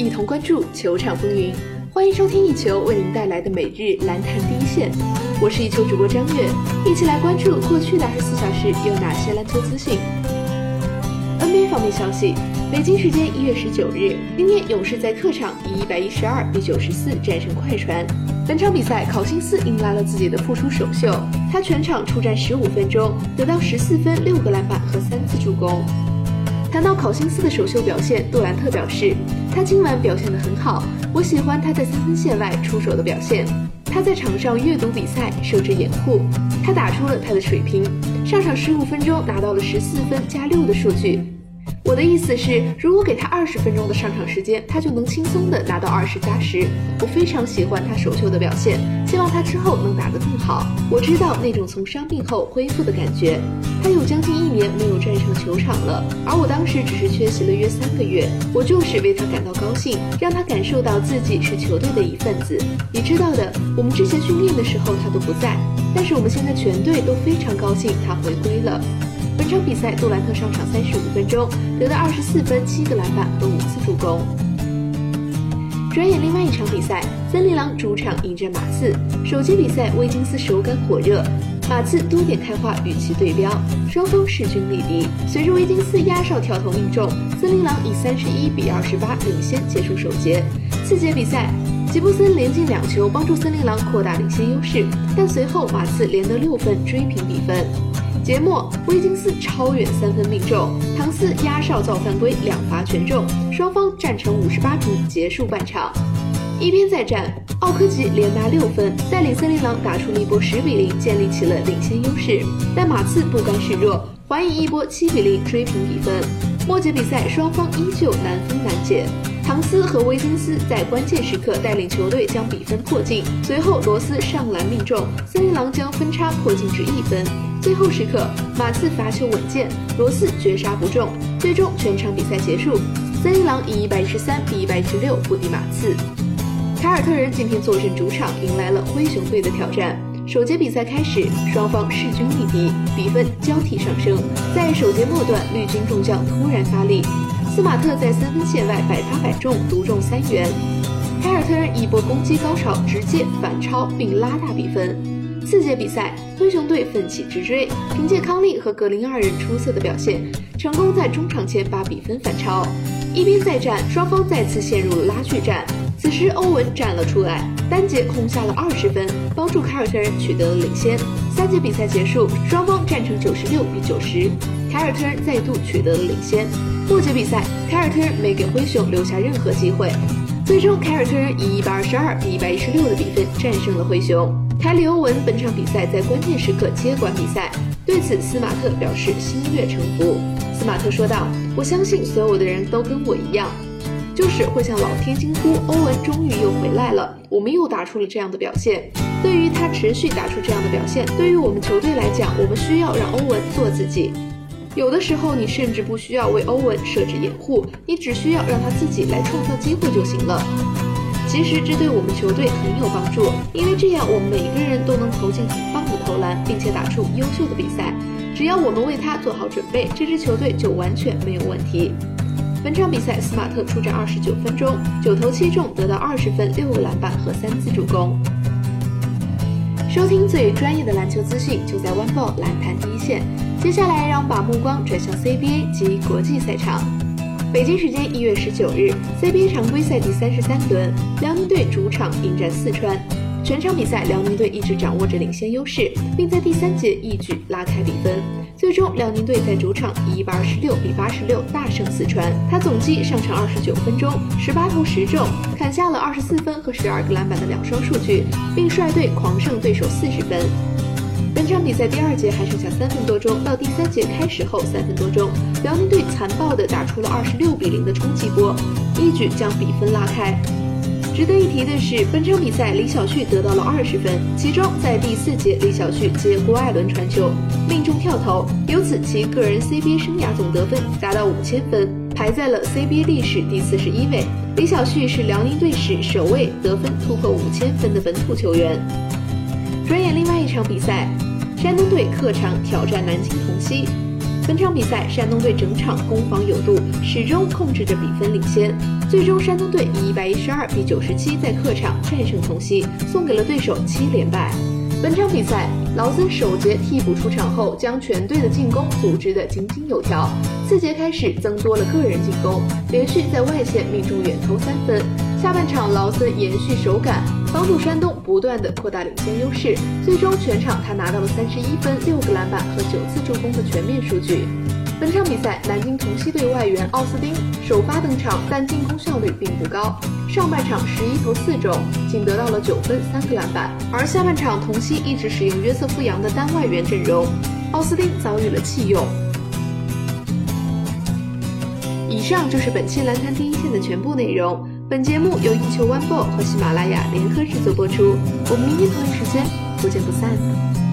一同关注球场风云。欢迎收听一球为您带来的每日篮坛第一线，我是一球主播张悦，一起来关注过去的二十四小时有哪些篮球资讯。NBA 方面消息，北京时间一月十九日，今天勇士在客场以一百一十二比九十四战胜快船。本场比赛，考辛斯迎来了自己的复出首秀，他全场出战十五分钟，得到十四分、六个篮板和三次助攻。谈到考辛斯的首秀表现，杜兰特表示，他今晚表现得很好，我喜欢他在三分线外出手的表现。他在场上阅读比赛，设置掩护，他打出了他的水平。上场十五分钟拿到了十四分加六的数据。我的意思是，如果给他二十分钟的上场时间，他就能轻松的拿到二十加十。我非常喜欢他首秀的表现，希望他之后能打得更好。我知道那种从伤病后恢复的感觉。他有将近一年没有站上球场了，而我当时只是缺席了约三个月。我就是为他感到高兴，让他感受到自己是球队的一份子。你知道的，我们之前训练的时候他都不在，但是我们现在全队都非常高兴他回归了。本场比赛，杜兰特上场三十五分钟，得到二十四分、七个篮板和五次助攻。转眼另外一场比赛，森林狼主场迎战马刺。首节比赛，威金斯手感火热，马刺多点开花与其对标，双方势均力敌。随着威金斯压哨跳投命中，森林狼以三十一比二十八领先结束首节。次节比赛，吉布森连进两球，帮助森林狼扩大领先优势，但随后马刺连得六分追平比分。节末，威金斯超远三分命中，唐斯压哨造犯规，两罚全中，双方战成五十八平结束半场。一边再战，奥科吉连拿六分，带领森林狼打出了一波十比零，建立起了领先优势。但马刺不甘示弱，还以一波七比零追平比分。末节比赛，双方依旧难分难解。唐斯和威金斯在关键时刻带领球队将比分迫近，随后罗斯上篮命中，森林狼将分差迫近至一分。最后时刻，马刺罚球稳健，罗斯绝杀不中，最终全场比赛结束，森林狼以一百一十三比一百一十六不敌马刺。凯尔特人今天坐镇主场，迎来了灰熊队的挑战。首节比赛开始，双方势均力敌，比分交替上升。在首节末段，绿军众将突然发力。斯马特在三分线外百发百中，独中三元。凯尔特人一波攻击高潮，直接反超并拉大比分。四节比赛，灰熊队奋起直追，凭借康利和格林二人出色的表现，成功在中场前把比分反超。一边再战，双方再次陷入了拉锯战。此时欧文站了出来，单节空下了二十分，帮助凯尔特人取得了领先。三节比赛结束，双方战成九十六比九十，凯尔特人再度取得了领先。末节比赛，凯尔特人没给灰熊留下任何机会，最终凯尔特人以一百二十二比一百一十六的比分战胜了灰熊。凯里欧文本场比赛在关键时刻接管比赛，对此斯马特表示心悦诚服。斯马特说道：“我相信所有的人都跟我一样，就是会向老天惊呼，欧文终于又回来了，我们又打出了这样的表现。对于他持续打出这样的表现，对于我们球队来讲，我们需要让欧文做自己。”有的时候，你甚至不需要为欧文设置掩护，你只需要让他自己来创造机会就行了。其实这对我们球队很有帮助，因为这样我们每个人都能投进很棒的投篮，并且打出优秀的比赛。只要我们为他做好准备，这支球队就完全没有问题。本场比赛，斯马特出战二十九分钟，九投七中，得到二十分、六个篮板和三次助攻。收听最专业的篮球资讯，就在 One Ball 篮坛第一线。接下来，让我们把目光转向 CBA 及国际赛场。北京时间一月十九日，CBA 常规赛第三十三轮，辽宁队主场迎战四川。全场比赛，辽宁队一直掌握着领先优势，并在第三节一举拉开比分。最终，辽宁队在主场以一百二十六比八十六大胜四川。他总计上场二十九分钟，十八投十中，砍下了二十四分和十二个篮板的两双数据，并率队狂胜对手四十分。本场比赛第二节还剩下三分多钟，到第三节开始后三分多钟，辽宁队残暴地打出了二十六比零的冲击波，一举将比分拉开。值得一提的是，本场比赛李晓旭得到了二十分，其中在第四节，李晓旭接郭艾伦传球命中跳投，由此其个人 CBA 生涯总得分达到五千分，排在了 CBA 历史第四十一位。李晓旭是辽宁队史首位得分突破五千分的本土球员。转眼另外一场比赛，山东队客场挑战南京同曦。本场比赛，山东队整场攻防有度，始终控制着比分领先。最终，山东队以一百一十二比九十七在客场战胜同曦，送给了对手七连败。本场比赛，劳森首节替补出场后，将全队的进攻组织得井井有条。次节开始，增多了个人进攻，连续在外线命中远投三分。下半场，劳森延续手感，帮助山东不断的扩大领先优势。最终，全场他拿到了三十一分、六个篮板和九次助攻的全面数据。本场比赛，南京同曦队外援奥斯汀首发登场，但进攻效率并不高。上半场十一投四中，仅得到了九分、三个篮板。而下半场，同曦一直使用约瑟夫·杨的单外援阵容，奥斯汀遭遇了弃用。以上就是本期篮坛第一线的全部内容。本节目由一球 One Ball 和喜马拉雅联合制作播出。我们明天同一时间不见不散。